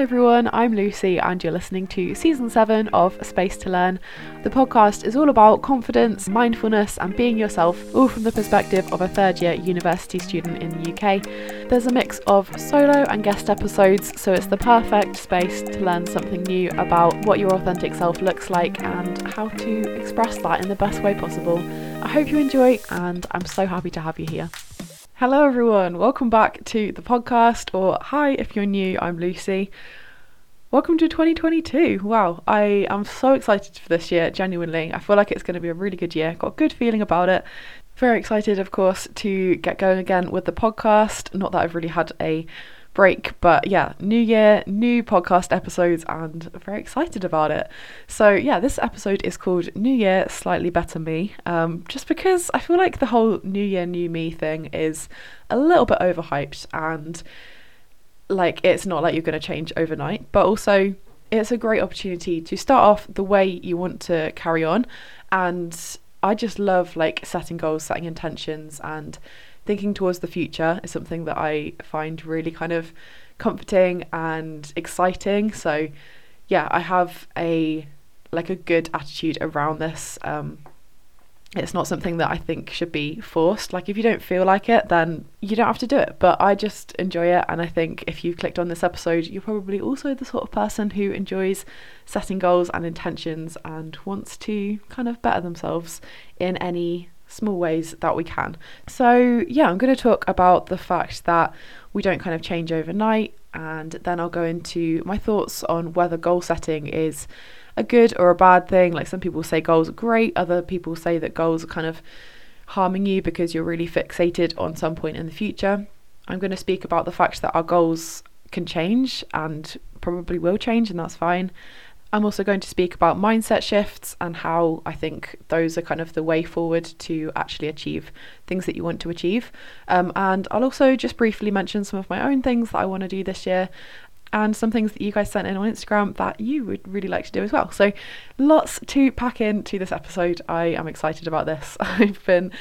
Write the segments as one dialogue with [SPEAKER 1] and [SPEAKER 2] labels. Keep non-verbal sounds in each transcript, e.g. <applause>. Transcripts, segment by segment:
[SPEAKER 1] Hi everyone, I'm Lucy, and you're listening to season 7 of Space to Learn. The podcast is all about confidence, mindfulness, and being yourself, all from the perspective of a third year university student in the UK. There's a mix of solo and guest episodes, so it's the perfect space to learn something new about what your authentic self looks like and how to express that in the best way possible. I hope you enjoy, and I'm so happy to have you here. Hello, everyone. Welcome back to the podcast, or hi if you're new, I'm Lucy. Welcome to 2022. Wow, I am so excited for this year, genuinely. I feel like it's going to be a really good year. Got a good feeling about it. Very excited, of course, to get going again with the podcast. Not that I've really had a break. But yeah, new year, new podcast episodes, and very excited about it. So yeah, this episode is called New Year Slightly Better Me, um, just because I feel like the whole New Year, New Me thing is a little bit overhyped and like it's not like you're going to change overnight, but also it's a great opportunity to start off the way you want to carry on. And I just love like setting goals, setting intentions, and thinking towards the future is something that I find really kind of comforting and exciting. So, yeah, I have a like a good attitude around this. Um, it's not something that I think should be forced. Like, if you don't feel like it, then you don't have to do it. But I just enjoy it. And I think if you've clicked on this episode, you're probably also the sort of person who enjoys setting goals and intentions and wants to kind of better themselves in any small ways that we can. So, yeah, I'm going to talk about the fact that we don't kind of change overnight, and then I'll go into my thoughts on whether goal setting is a good or a bad thing. Like some people say goals are great, other people say that goals are kind of harming you because you're really fixated on some point in the future. I'm going to speak about the fact that our goals can change and probably will change, and that's fine. I'm also going to speak about mindset shifts and how I think those are kind of the way forward to actually achieve things that you want to achieve. Um, and I'll also just briefly mention some of my own things that I want to do this year and some things that you guys sent in on Instagram that you would really like to do as well. So, lots to pack into this episode. I am excited about this. <laughs> I've been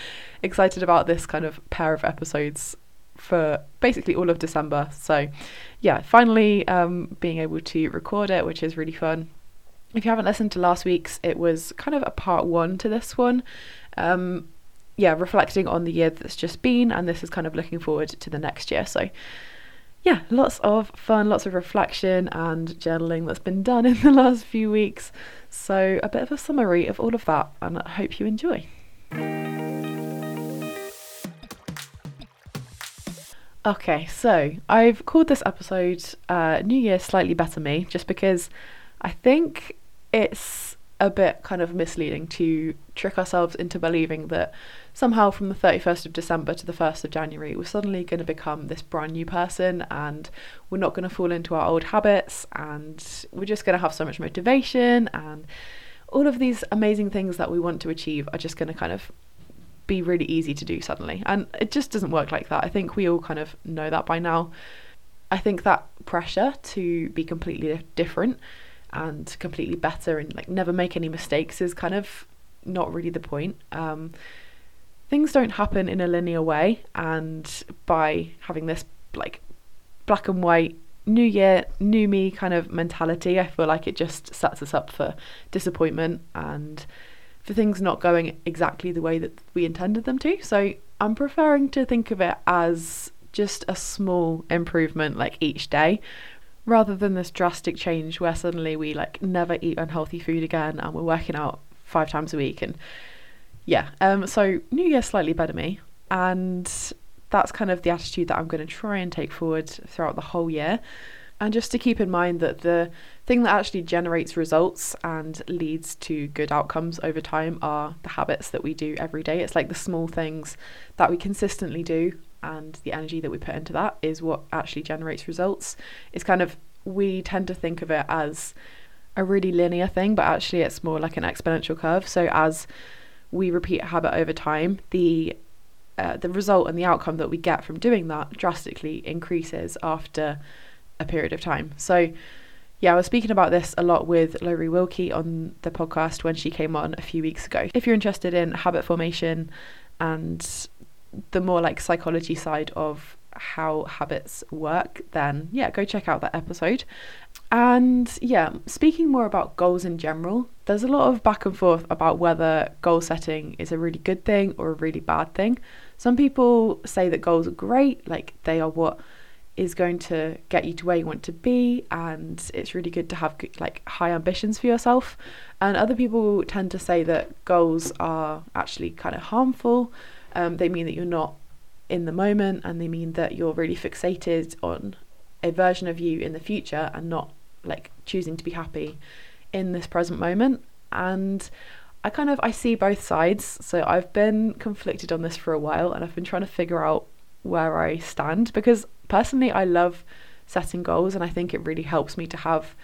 [SPEAKER 1] excited about this kind of pair of episodes for basically all of December. So, yeah, finally um, being able to record it, which is really fun if you haven't listened to last week's, it was kind of a part one to this one. Um, yeah, reflecting on the year that's just been, and this is kind of looking forward to the next year. So, yeah, lots of fun, lots of reflection and journaling that's been done <laughs> in the last few weeks. So, a bit of a summary of all of that, and I hope you enjoy. Okay, so I've called this episode uh, New Year Slightly Better Me just because I think it's a bit kind of misleading to trick ourselves into believing that somehow from the 31st of December to the 1st of January, we're suddenly going to become this brand new person and we're not going to fall into our old habits and we're just going to have so much motivation and all of these amazing things that we want to achieve are just going to kind of be really easy to do suddenly. And it just doesn't work like that. I think we all kind of know that by now. I think that pressure to be completely different and completely better and like never make any mistakes is kind of not really the point. Um, things don't happen in a linear way, and by having this like black and white new year, new me kind of mentality, I feel like it just sets us up for disappointment and for things not going exactly the way that we intended them to. So I'm preferring to think of it as just a small improvement like each day rather than this drastic change where suddenly we like never eat unhealthy food again and we're working out five times a week and yeah um so new year slightly better me and that's kind of the attitude that i'm going to try and take forward throughout the whole year. And just to keep in mind that the thing that actually generates results and leads to good outcomes over time are the habits that we do every day. It's like the small things that we consistently do and the energy that we put into that is what actually generates results. It's kind of, we tend to think of it as a really linear thing, but actually it's more like an exponential curve. So as we repeat a habit over time, the uh, the result and the outcome that we get from doing that drastically increases after a period of time. So, yeah, I was speaking about this a lot with Lowri Wilkie on the podcast when she came on a few weeks ago. If you're interested in habit formation and the more like psychology side of how habits work, then yeah, go check out that episode. And yeah, speaking more about goals in general, there's a lot of back and forth about whether goal setting is a really good thing or a really bad thing. Some people say that goals are great, like they are what is going to get you to where you want to be and it's really good to have like high ambitions for yourself and other people tend to say that goals are actually kind of harmful um, they mean that you're not in the moment and they mean that you're really fixated on a version of you in the future and not like choosing to be happy in this present moment. And I kind of I see both sides. So I've been conflicted on this for a while and I've been trying to figure out where I stand because personally I love setting goals and I think it really helps me to have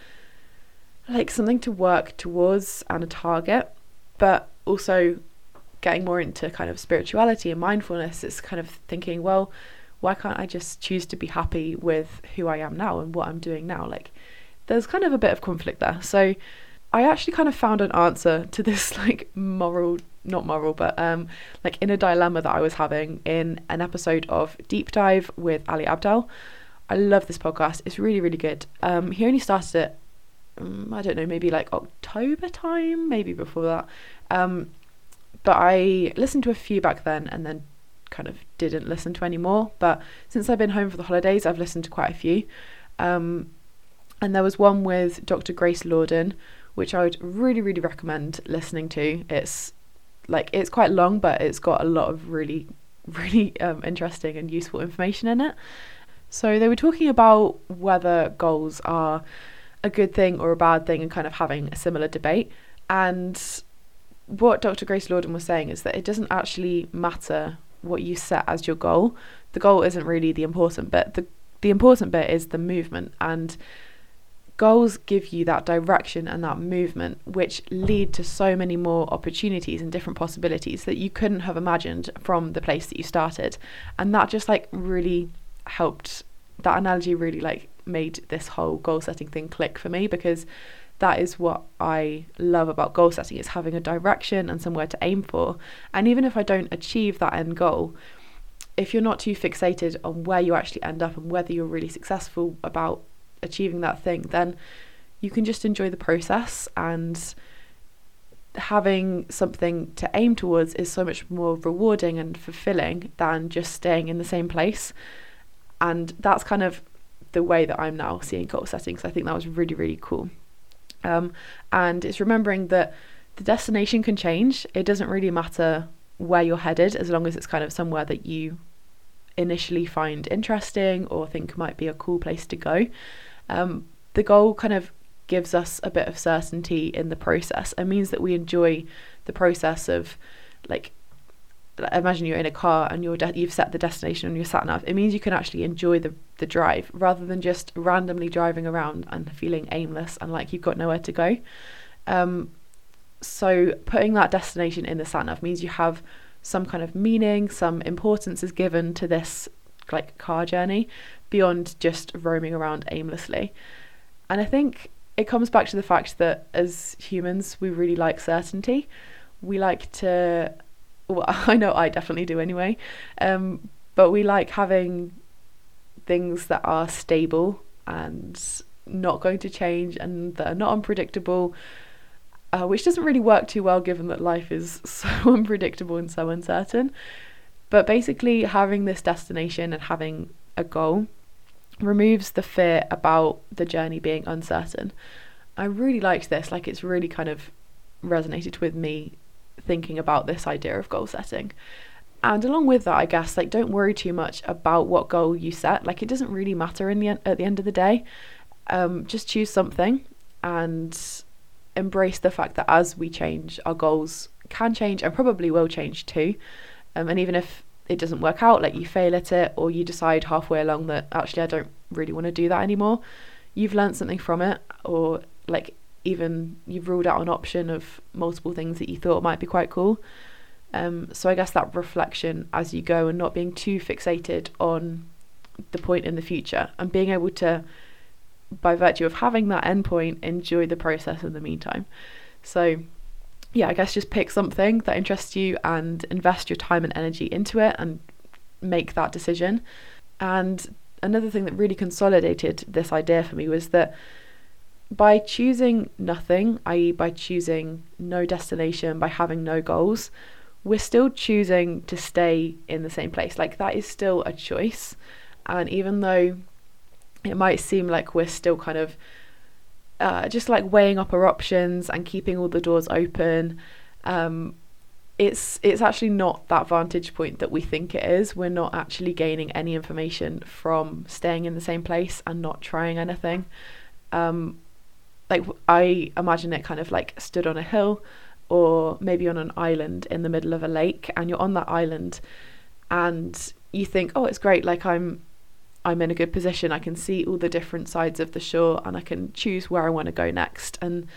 [SPEAKER 1] like something to work towards and a target. But also getting more into kind of spirituality and mindfulness it's kind of thinking well why can't I just choose to be happy with who I am now and what I'm doing now like there's kind of a bit of conflict there so I actually kind of found an answer to <laughs> this like moral not moral, but um, like in a dilemma that I was having in an episode of Deep Dive with Ali Abdaal. I love this podcast. It's really, really good. Um, he only started it, um, I don't know, maybe like October time, maybe before that. Um, but I listened to a few back then and then kind of didn't listen to any more. But since I've been home for the holidays, I've listened to quite a few. Um, and there was one with Dr. Grace Lordan, which I would really, really recommend listening to. It's like it's quite long, but it's got a lot of really, <laughs> really um, interesting and useful information in it. So they were talking about whether goals are a good thing or a bad thing and kind of having a similar debate. And what Dr. Grace Lordan was saying is that it doesn't actually matter what you set as your goal. The goal isn't really the important bit. The the important bit is the movement and goals give you that direction and that movement, which lead to so many more opportunities and different possibilities that you couldn't have imagined from the place that you started. And that just like really helped. That analogy really like made this whole goal setting thing click for me because that is what I love about goal setting is having a direction and somewhere to aim for. And even if I don't achieve that end goal, if you're not too fixated on where you actually end up and whether you're really successful about achieving that thing, then you can just enjoy the process and having something to aim towards is so much more rewarding and fulfilling than just staying in the same place. And that's kind of the way that I'm now seeing goal setting. So I think that was really, really cool. Um, and it's remembering that the destination can change. It doesn't really matter where you're headed as long as it's kind of somewhere that you initially find interesting or think might be a cool place to go. Um, the goal kind of gives us a bit of certainty in the process. and means that we enjoy the process of like imagine you're in a car and you're de- you've set the destination on your sat nav. It means you can actually enjoy the the drive rather than just randomly driving around and feeling aimless and like you've got nowhere to go. Um, so putting that destination in the sat nav means you have some kind of meaning, some importance is given to this like car journey beyond just roaming around aimlessly. And I think it comes back to the fact that as humans, we really like certainty. We like to, well, <laughs> I know I definitely do anyway, um, but we like having things that are stable and not going to change and that are not unpredictable, uh, which doesn't really work too well given that life is <laughs> so unpredictable and so uncertain. But basically, having this destination and having a goal removes the fear about the journey being uncertain. I really liked this, like, it's really kind of resonated with me thinking about this idea of goal setting. And along with that, I guess, like, don't worry too much about what goal you set. Like, it doesn't really matter in the en- at the end of the day. Um, just choose something and embrace the fact that as we change, our goals can change and probably will change too. Um, and even if it doesn't work out, like you fail at it, or you decide halfway along that actually I don't really want to do that anymore, you've learned something from it, or like even you've ruled out an option of multiple things that you thought might be quite cool. Um, so I guess that reflection as you go and not being too fixated on the point in the future and being able to, by virtue of having that endpoint, enjoy the process in the meantime. So yeah, I guess just pick something that interests you and invest your time and energy into it and make that decision. And another thing that really consolidated this idea for me was that by choosing nothing, i.e., by choosing no destination, by having no goals, we're still choosing to stay in the same place. Like that is still a choice. And even though it might seem like we're still kind of uh, just like weighing up our options and keeping all the doors open, um, it's it's actually not that vantage point that we think it is. We're not actually gaining any information from staying in the same place and not trying anything. Um, like I imagine it kind of like stood on a hill or maybe on an island in the middle of a lake and you're on that island and you think oh it's great like i'm i'm in a good position. I can see all the different sides of the shore and i can choose where i want to go next. And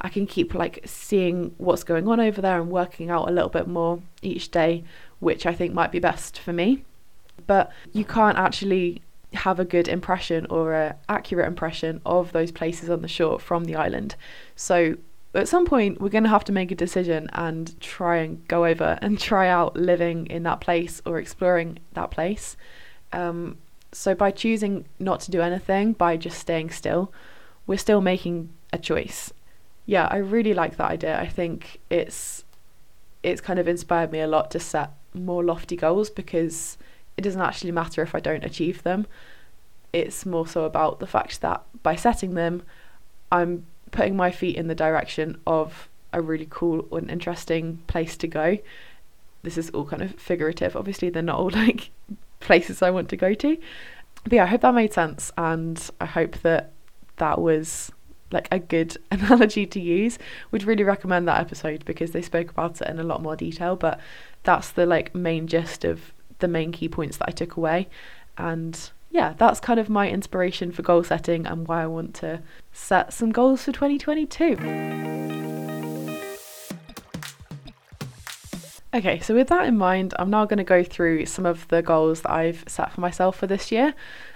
[SPEAKER 1] i can keep like seeing what's going on over there and working out a little bit more each day which i think might be best for me. But you can't actually have a good impression or a accurate impression of those places on the shore from the island so at some point, we're going to have to make a decision and try and go over and try out living in that place or exploring that place. Um, so by choosing not to do anything, by just staying still, we're still making a choice. Yeah, I really like that idea. I think it's it's kind of inspired me a lot to set more lofty goals because it doesn't actually matter if I don't achieve them. It's more so about the fact that by setting them, I'm putting my feet in the direction of a really cool and interesting place to go. This is all kind of figurative. Obviously, they're not all <laughs> like places I want to go to. But yeah, I hope that made sense, and I hope that that was like a good <laughs> analogy to use. Would really recommend that episode because they spoke about it in a lot more detail. But that's the like main gist of the main key points that I took away, and yeah, that's kind of my inspiration for goal setting and why I want to set some goals for 2022. Okay, so with that in mind, I'm now going to go through some of the goals that I've set for myself for this year.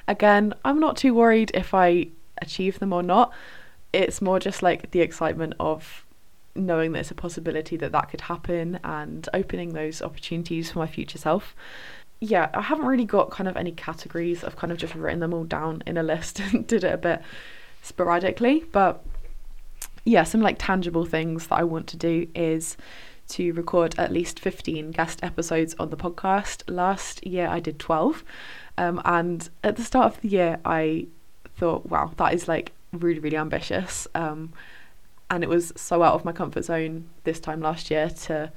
[SPEAKER 1] Again, I'm not too worried if I achieve them or not. It's more just like the excitement of knowing that it's a possibility that that could happen and opening those opportunities for my future self yeah, I haven't really got kind of any categories. I've kind of just written them all down in a list <laughs> and did it a bit sporadically. But yeah, some like tangible things that I want to do is to record at least 15 guest episodes on the podcast. Last year I did 12. Um, and at the start of the year, I thought, wow, that is like really, really ambitious. Um, and it was so out of my comfort zone this time last year to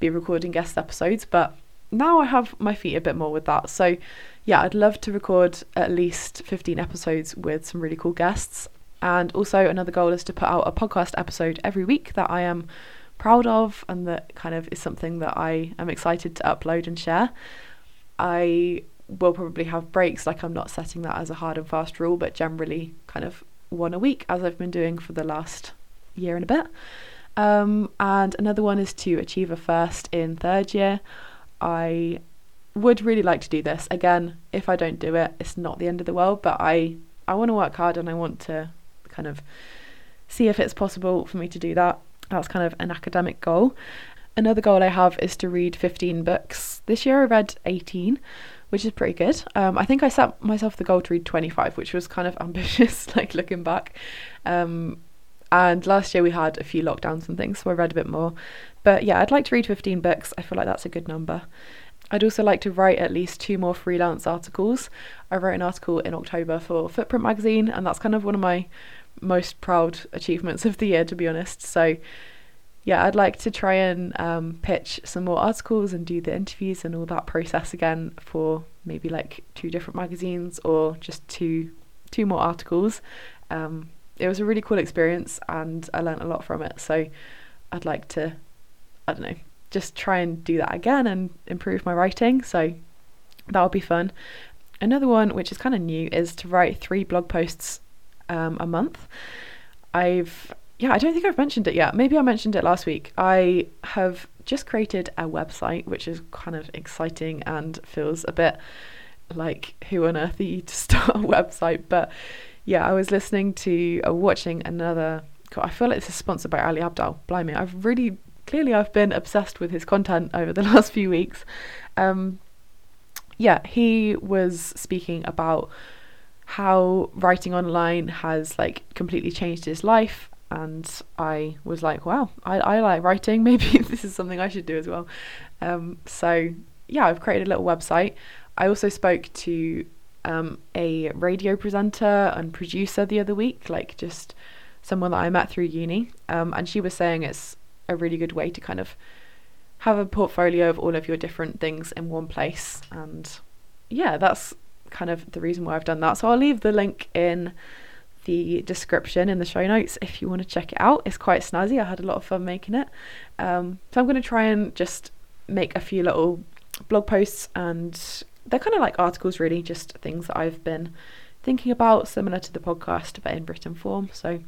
[SPEAKER 1] be recording guest episodes. But now I have my feet a bit more with that. So, yeah, I'd love to record at least 15 episodes with some really cool guests. And also, another goal is to put out a podcast episode every week that I am proud of and that kind of is something that I am excited to upload and share. I will probably have breaks, like I'm not setting that as a hard and fast rule, but generally kind of one a week as I've been doing for the last year and a bit. Um, and another one is to achieve a first in third year. I would really like to do this. Again, if I don't do it, it's not the end of the world, but I I want to work hard and I want to kind of see if it's possible for me to do that. That's kind of an academic goal. Another goal I have is to read 15 books. This year I read 18, which is pretty good. Um, I think I set myself the goal to read 25, which was kind of <laughs> ambitious, like looking back. Um, and last year we had a few lockdowns and things, so I read a bit more. But yeah, I'd like to read 15 books. I feel like that's a good number. I'd also like to write at least two more freelance articles. I wrote an article in October for Footprint magazine, and that's kind of one of my most proud achievements of the year, to be honest. So, yeah, I'd like to try and um, pitch some more articles and do the interviews and all that process again for maybe like two different magazines or just two two more articles. Um, it was a really cool experience and I learned a lot from it. So I'd like to, I don't know, just try and do that again and improve my writing. So that would be fun. Another one, which is kind of new, is to write three blog posts um, a month. I've, yeah, I don't think I've mentioned it yet. Maybe I mentioned it last week. I have just created a website, which is kind of exciting and feels a bit like who on earth are you to start a <laughs> website? But yeah, I was listening to uh, watching another. I feel like this is sponsored by Ali Abdaal. Blimey, I've really clearly I've been obsessed with his content over the <laughs> last few weeks. Um, yeah, he was speaking about how writing online has like completely changed his life and I was like, wow, I, I like writing. <laughs> Maybe this is something I should do as well. Um, so yeah, I've created a little website. I also spoke to um, a radio presenter and producer the other week, like just someone that I met through uni, um, and she was saying it's a really good way to kind of have a portfolio of all of your different things in one place. And yeah, that's kind of the reason why I've done that. So I'll leave the link in the description in the show notes if you want to check it out. It's quite snazzy. I had a lot of fun making it. Um, so I'm going to try and just make a few little blog posts and they're kind of like articles really, just things that I've been thinking about, similar to the podcast but in written form. So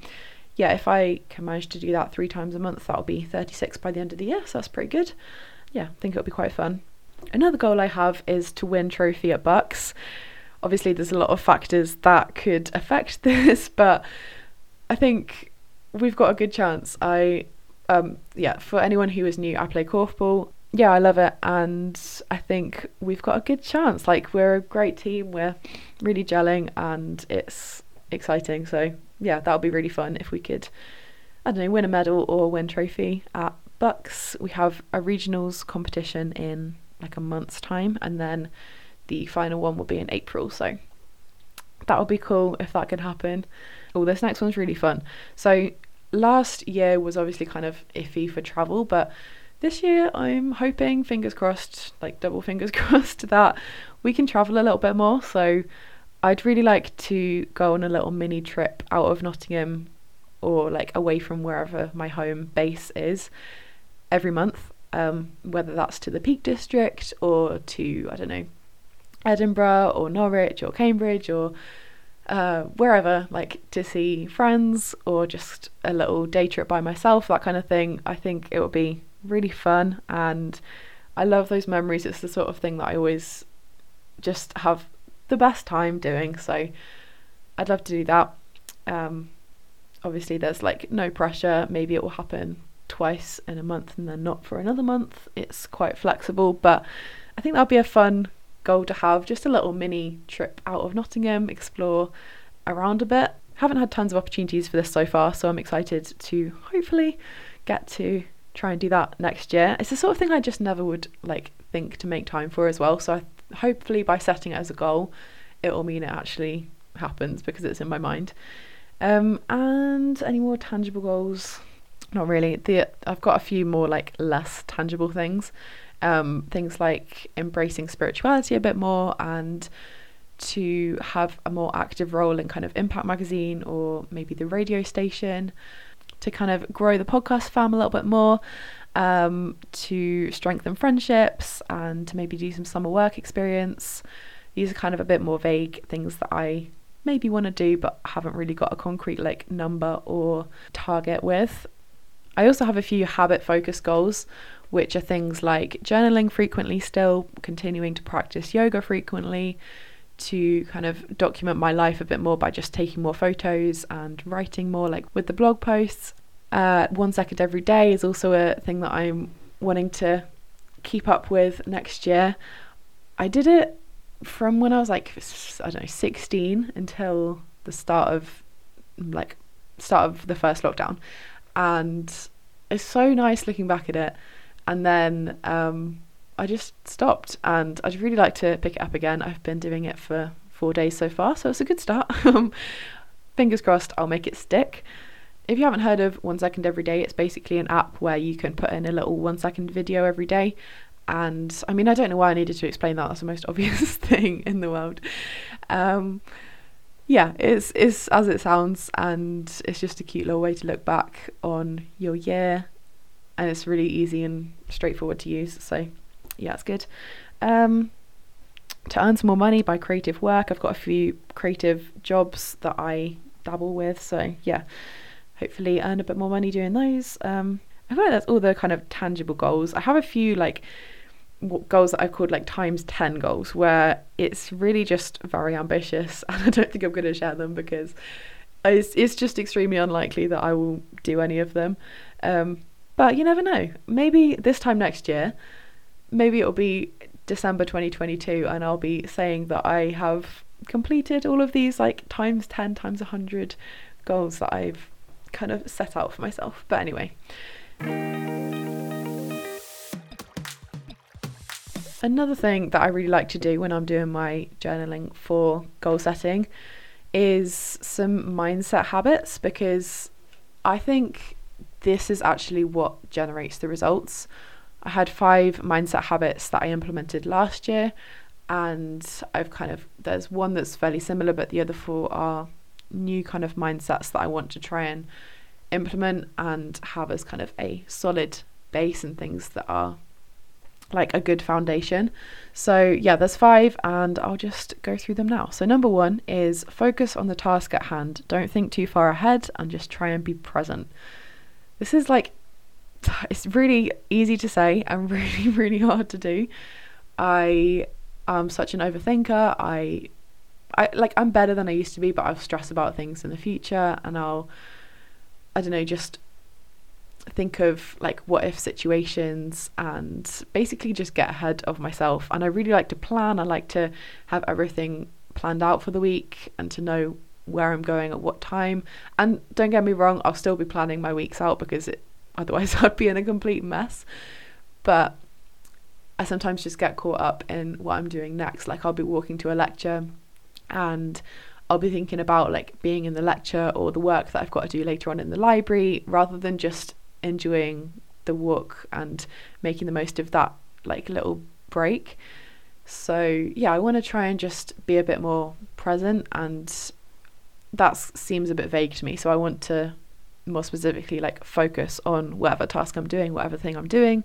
[SPEAKER 1] yeah, if I can manage to do that three times a month, that'll be 36 by the end of the year. So that's pretty good. Yeah, I think it'll be quite fun. Another goal I have is to win trophy at BUCS. Obviously, there's a lot of factors that could affect <laughs> this, but I think we've got a good chance. I, um, yeah, for anyone who is new, I play korfball. Yeah, I love it, and I think we've got a good chance. Like we're a great team, we're really gelling, and it's exciting. So yeah, that would be really fun if we could, I don't know, win a medal or win trophy at BUCS. We have a regionals competition in like a month's time, and then the final one will be in April. So that would be cool if that could happen. Oh, this next one's really fun. So last year was obviously kind of iffy for travel, but this year I'm hoping, fingers crossed, like double fingers <laughs> crossed, that we can travel a little bit more. So I'd really like to go on a little mini trip out of Nottingham or like away from wherever my home base is every month, um, whether that's to the Peak District or to, I don't know, Edinburgh or Norwich or Cambridge or uh, wherever, like to see friends or just a little day trip by myself, that kind of thing. I think it would be really fun and I love those memories. It's the sort of thing that I always just have the best time doing. So I'd love to do that. Um, obviously, there's like no pressure. Maybe it will happen twice in a month and then not for another month. It's quite flexible, but I think that'll be a fun goal to have. Just a little mini trip out of Nottingham, explore around a bit. Haven't had tons of opportunities for this so far, so I'm excited to hopefully get to try and do that next year. It's the sort of thing I just never would like think to make time for as well. So I hopefully by setting it as a goal, it will mean it actually happens because it's in my mind. Um, and any more tangible goals? Not really. The I've got a few more like less tangible things. Um, things like embracing spirituality a bit more and to have a more active role in kind of Impact Magazine or maybe the radio station, to kind of grow the podcast fam a little bit more, um, to strengthen friendships and to maybe do some summer work experience. These are kind of a bit more vague things that I maybe want to do but haven't really got a concrete like number or target with. I also have a few habit focused goals, which are things like journaling frequently, still continuing to practice yoga frequently, to kind of document my life a bit more by just taking more photos and writing more, like with the blog posts, uh, one second every day is also a thing that I'm wanting to keep up with next year. I did it from when I was like I don't know 16 until the start of like start of the first lockdown, and it's so nice looking back at it. And then um, I just stopped, and I'd really like to pick it up again. I've been doing it for four days so far, so it's a good start. <laughs> Fingers crossed, I'll make it stick if you haven't heard of One Second Every Day, it's basically an app where you can put in a little one second video every day. And I mean, I don't know why I needed to explain that. That's the most <laughs> obvious thing in the world. Um, yeah, it's it's as it sounds, and it's just a cute little way to look back on your year, and it's really easy and straightforward to use. So, yeah, it's good. Um, to earn some more money by creative work, I've got a few creative jobs that I dabble with. So, yeah, hopefully earn a bit more money doing those. Um, I feel like that's all the kind of tangible goals. I have a few like goals that I've called like times 10 goals where it's really just very ambitious <laughs> and I don't think I'm going to share them because it's, it's just extremely unlikely that I will do any of them. Um, but you never know. Maybe this time next year, maybe it'll be December 2022 and I'll be saying that I have completed all of these like times 10 times 100 goals that I've kind of set out for myself. But anyway. Another thing that I really like to do when I'm doing my journaling for goal setting is some mindset habits because I think this is actually what generates the results. I had five mindset habits that I implemented last year, and I've kind of, there's one that's fairly similar, but the other four are new kind of mindsets that I want to try and implement and have as kind of a solid base and things that are like a good foundation. So, yeah, there's five, and I'll just go through them now. So, number one is focus on the task at hand. Don't think too far ahead and just try and be present. This is like, <laughs> it's really easy to say and <laughs> really, really hard to do. I am such an overthinker. I, I like, I'm better than I used to be, but I'll stress about things in the future and I'll, I don't know, just think of like what if situations and basically just get ahead of myself. And I really like to plan. I like to have everything planned out for the week and to know where I'm going at what time. And don't get me wrong, I'll still be planning my weeks out because it, otherwise <laughs> I'd be in a complete mess. But I sometimes just get caught up in what I'm doing next. Like I'll be walking to a lecture and I'll be thinking about like being in the lecture or the work that I've got to do later on in the library rather than just enjoying the walk and making the most of that like little break. So yeah, I want to try and just be a bit more present and that seems a bit vague to me. So I want to more specifically like focus on whatever task I'm doing, whatever thing I'm doing,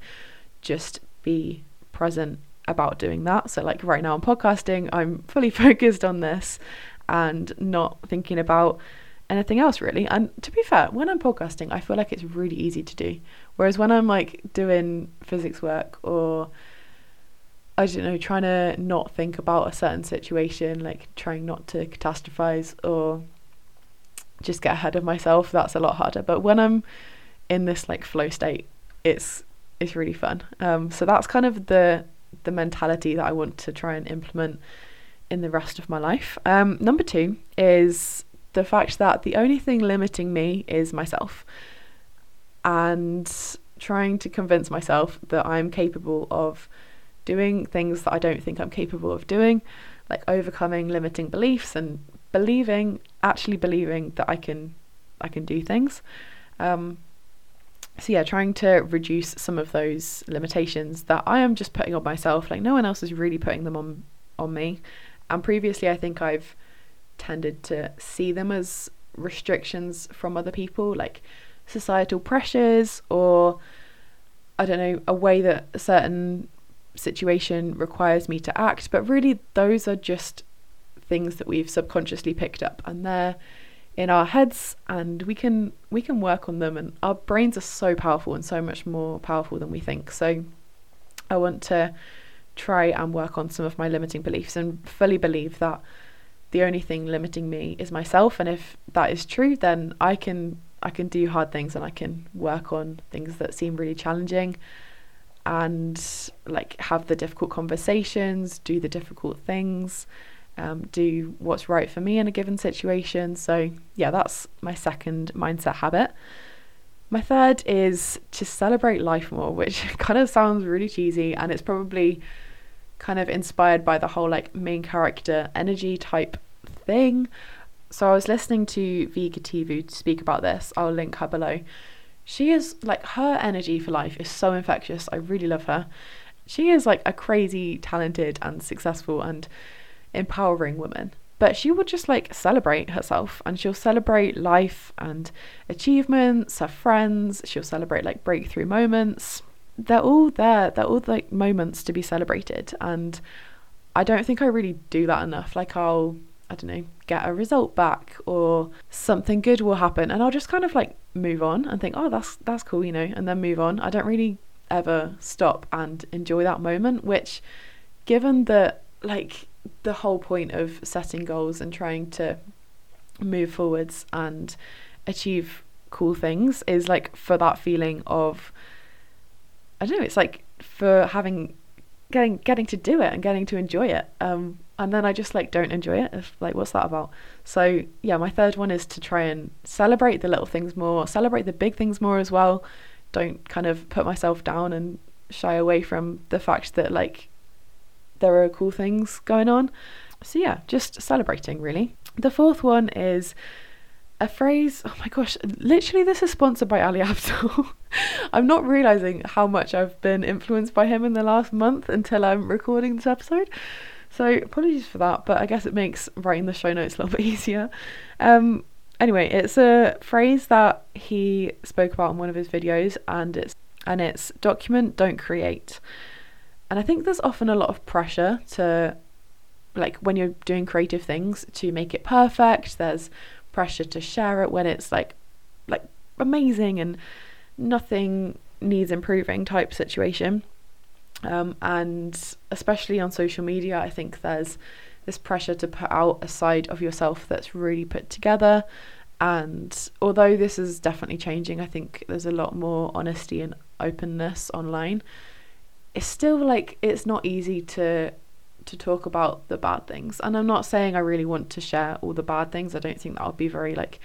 [SPEAKER 1] just be present about doing that. So like right now I'm podcasting, I'm <laughs> fully focused on this and not thinking about anything else really. And to be fair, when I'm podcasting, I feel like it's really easy to do. Whereas when I'm like doing physics work or I don't know, trying to not think about a certain situation, like trying not to catastrophize or just get ahead of myself, that's a lot harder. But when I'm in this like flow state, it's it's really fun. Um, so that's kind of the the mentality that I want to try and implement in the rest of my life. Um, number two is the fact that the only thing limiting me is myself and trying to convince myself that I'm capable of doing things that I don't think I'm capable of doing, like overcoming limiting beliefs and believing, actually believing that I can, I can do things. Um, so yeah, trying to reduce some of those limitations that I am just putting on myself. Like no one else is really putting them on on me. And previously, I think I've tended to see them as restrictions from other people, like societal pressures or I don't know, a way that a certain situation requires me to act. But really, those are just things that we've subconsciously picked up and they're in our heads and we can we can work on them and our brains are so powerful and so much more powerful than we think. So i want to try and work on some of my limiting beliefs and fully believe that the only thing limiting me is myself and if that is true then I can I can do hard things and I can work on things that seem really challenging and like have the difficult conversations, do the difficult things, um, do what's right for me in a given situation. So, yeah, that's my second mindset habit. My third is to celebrate life more, which <laughs> kind of sounds really cheesy and it's probably kind of inspired by the whole like main character energy type thing. So I was listening to Vee Kativhu speak about this. I'll link her below. She is like her energy for life is so infectious. I really love her. She is like a crazy, talented, and successful and empowering women. But she will just like celebrate herself and she'll celebrate life and achievements, her friends. She'll celebrate like breakthrough moments. They're all there. They're all like moments to be celebrated. And I don't think I really do that enough. Like I'll I don't know, get a result back or something good will happen and I'll just kind of like move on and think, "Oh, that's that's cool," you know, and then move on. I don't really ever stop and enjoy that moment, which given that like the whole point of setting goals and trying to move forwards and achieve cool things is like for that feeling of I don't know, it's like for having getting getting to do it and getting to enjoy it. Um and then I just like don't enjoy it. If, like, what's that about? So, yeah, my third one is to try and celebrate the little things more, celebrate the big things more as well. Don't kind of put myself down and shy away from the fact that like there are cool things going on. So, yeah, just celebrating really. The fourth one is a phrase. Oh my gosh, literally, this is sponsored by Ali Abdaal. <laughs> I'm not realizing how much I've been influenced by him in the last month until I'm recording this episode. So apologies for that, but I guess it makes writing the show notes a little <laughs> bit easier. Um, anyway, it's a phrase that he spoke about in one of his videos, and it's and it's document, don't create. And I think there's often a lot of pressure to, like, when you're doing creative things, to make it perfect. There's pressure to share it when it's like, like amazing and nothing needs improving type situation. Um, and especially on social media, I think there's this pressure to put out a side of yourself that's really put together. And although this is definitely changing, I think there's a lot more honesty and openness online. It's still like it's not easy to to talk about the bad things. And I'm not saying I really want to share all the bad things. I don't think that would be very like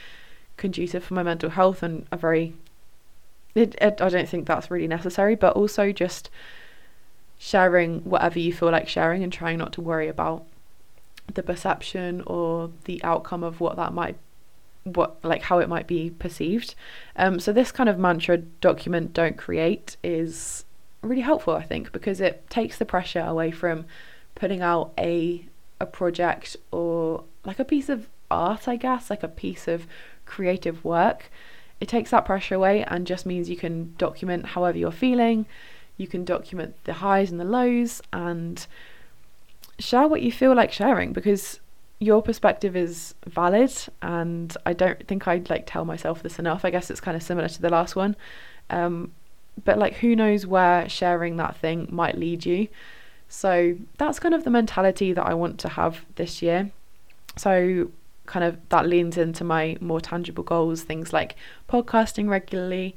[SPEAKER 1] conducive for my mental health and a very it, it, I don't think that's really necessary, but also just sharing whatever you feel like sharing and trying not to worry about the perception or the outcome of what that might what like how it might be perceived um so this kind of mantra document don't create is really helpful i think because it takes the pressure away from putting out a a project or like a piece of art i guess like a piece of creative work it takes that pressure away and just means you can document however you're feeling you can document the highs and the lows and share what you feel like sharing because your perspective is valid and I don't think I'd like tell myself this enough. I guess it's kind of similar to the last one. Um, but like who knows where sharing that thing might lead you. So that's kind of the mentality that I want to have this year. So kind of that leans into my more tangible goals, things like podcasting regularly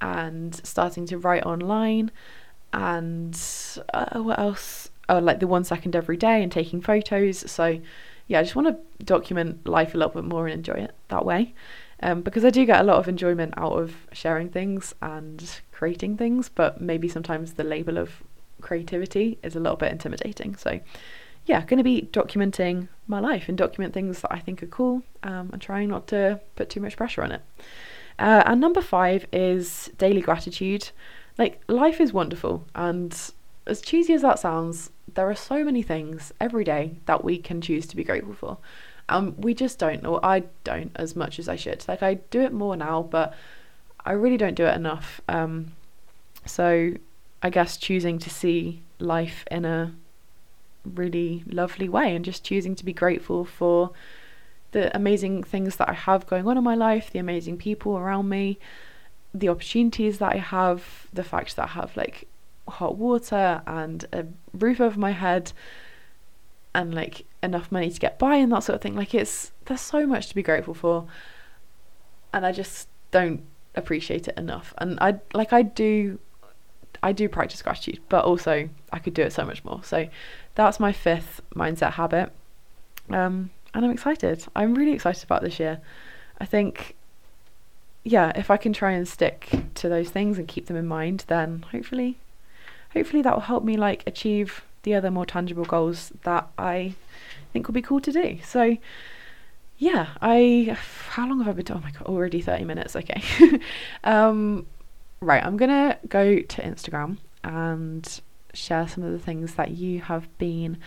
[SPEAKER 1] and starting to write online and uh, what else? Oh, like the one second every day and taking photos. So, yeah, I just want to document life a little bit more and enjoy it that way. Um, because I do get a lot of enjoyment out of sharing things and creating things, but maybe sometimes the label of creativity is a little bit intimidating. So, yeah, going to be documenting my life and document things that I think are cool um, and trying not to put too much pressure on it. Uh, and number five is daily gratitude. Like, life is wonderful, and as cheesy as that sounds, there are so many things every day that we can choose to be grateful for. Um, we just don't, or I don't as much as I should. Like, I do it more now, but I really don't do it enough. Um, so, I guess choosing to see life in a really lovely way and just choosing to be grateful for the amazing things that I have going on in my life, the amazing people around me, the opportunities that I have, the fact that I have like hot water and a roof over my head and like enough money to get by and that sort of thing. Like it's there's so much to be grateful for. And I just don't appreciate it enough. And I like I do I do practice gratitude, but also I could do it so much more. So that's my fifth mindset habit. Um and I'm excited. I'm really excited about this year. I think yeah, if I can try and stick to those things and keep them in mind, then hopefully, hopefully that will help me like achieve the other more tangible goals that I think will be cool to do. So, yeah, I how long have I been? Oh my god, already thirty minutes. Okay, <laughs> um, right. I'm gonna go to Instagram and share some of the things that you have been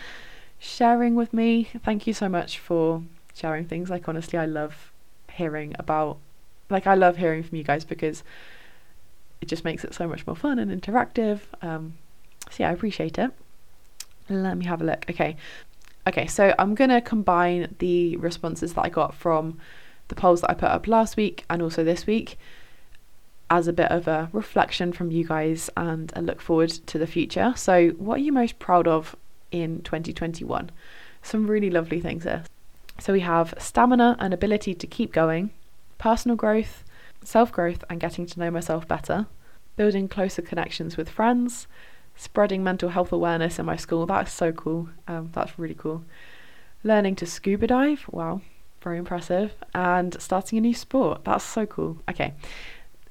[SPEAKER 1] sharing with me. Thank you so much for sharing things. Like honestly, I love hearing about like I love hearing from you guys because it just makes it so much more fun and interactive. Um, so yeah, I appreciate it. Let me have a look. Okay. Okay, so I'm going to combine the responses that I got from the polls that I put up last week and also this week as a bit of a reflection from you guys and a look forward to the future. So, what are you most proud of in 2021? Some really lovely things here. So, we have stamina and ability to keep going, personal growth, self growth, and getting to know myself better, building closer connections with friends, spreading mental health awareness in my school. That's so cool. Um, that's really cool. Learning to scuba dive. Wow, very impressive. And starting a new sport. That's so cool. Okay.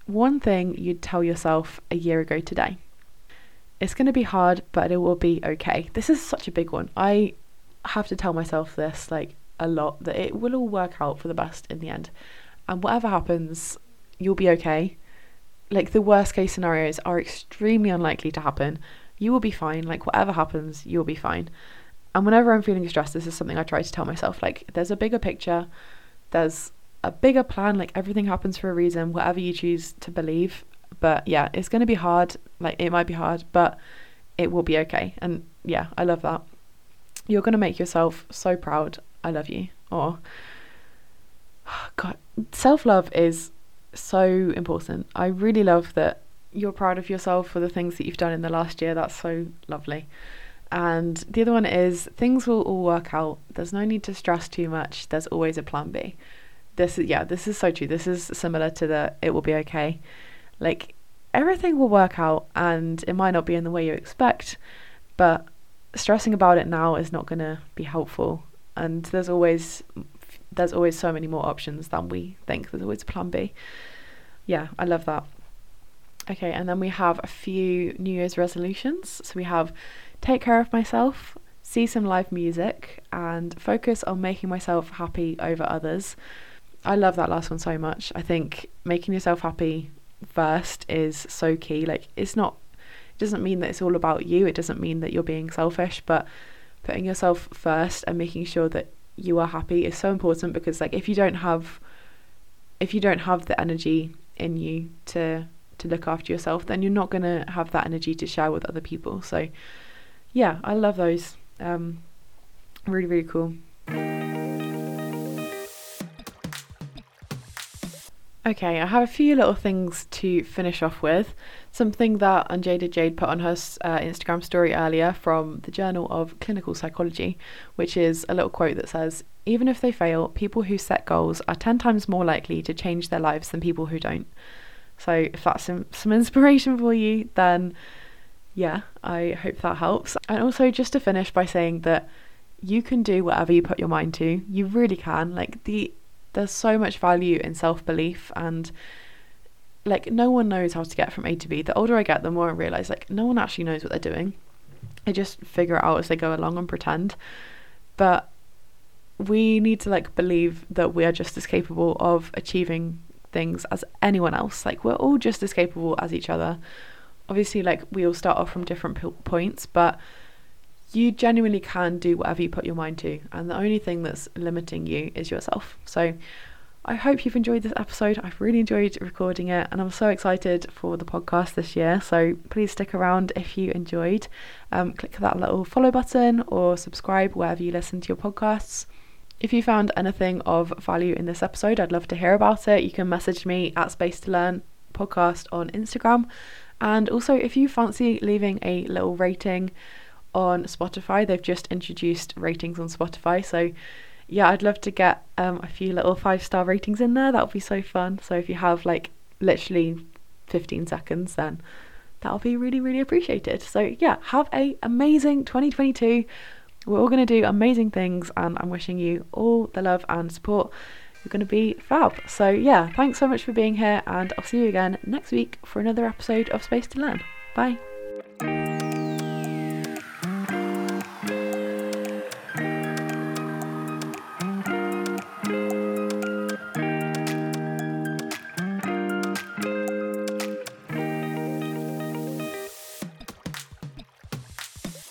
[SPEAKER 1] One thing you'd tell yourself a year ago today. It's going to be hard, but it will be okay. This is such a big one. I have to tell myself this like a lot that it will all work out for the best in the end. And whatever happens, you'll be okay. Like the worst case scenarios are extremely unlikely to happen. You will be fine. Like whatever happens, you'll be fine. And whenever I'm feeling stressed, this is something I try to tell myself like there's a bigger picture. There's a bigger plan, like everything happens for a reason, whatever you choose to believe. But yeah, it's going to be hard. Like it might be hard, but it will be okay. And yeah, I love that. You're going to make yourself so proud. I love you. Or, <sighs> God, self love is so important. I really love that you're proud of yourself for the things that you've done in the last year. That's so lovely. And the other one is things will all work out. There's no need to stress too much. There's always a plan B. This is yeah, this is so true. This is similar to the it will be okay. Like everything will work out and it might not be in the way you expect, but stressing about it now is not going to be helpful. And there's always there's always so many more options than we think. There's always a plan B. Yeah, I love that. Okay, and then we have a few New Year's resolutions. So we have take care of myself, see some live music, and focus on making myself happy over others. I love that last one so much. I think making yourself happy first is so key. Like, it's not, it doesn't mean that it's all about you, it doesn't mean that you're being selfish, but putting yourself first and making sure that you are happy is so important because, like, if you don't have, if you don't have the energy in you to to look after yourself, then you're not going to have that energy to share with other people. So, yeah, I love those. Um, really, really cool. Okay, I have a few little things to finish off with. Something that Unjaded Jade put on her uh, Instagram story earlier from the Journal of Clinical Psychology, which is a little quote that says Even if they fail, people who set goals are 10 times more likely to change their lives than people who don't. So, if that's some, some inspiration for you, then yeah, I hope that helps. And also, just to finish by saying that you can do whatever you put your mind to. You really can. Like the there's so much value in self belief and like no one knows how to get from A to B. The older I get, the more I realise like no one actually knows what they're doing. They just figure it out as they go along and pretend. But we need to like believe that we are just as capable of achieving things as anyone else. Like we're all just as capable as each other obviously like we all start off from different p- points but you genuinely can do whatever you put your mind to and the only thing that's limiting you is yourself so I hope you've enjoyed this episode. I've really enjoyed recording it and I'm so excited for the podcast this year. So please stick around if you enjoyed. Um, click that little follow button or subscribe wherever you listen to your podcasts. If you found anything of value in this episode, I'd love to hear about it. You can message me at Space to Learn podcast on Instagram and also, if you fancy leaving a little rating on Spotify, they've just introduced ratings on Spotify. So, yeah, I'd love to get um, a few little five star ratings in there. That would be so fun. So, if you have like literally 15 seconds, then that'll be really, really appreciated. So, yeah, have a amazing 2022. We're all going to do amazing things, and I'm wishing you all the love and support you're going to be fab. So, yeah, thanks so much for being here, and I'll see you again next week for another episode of Space to Learn. Bye.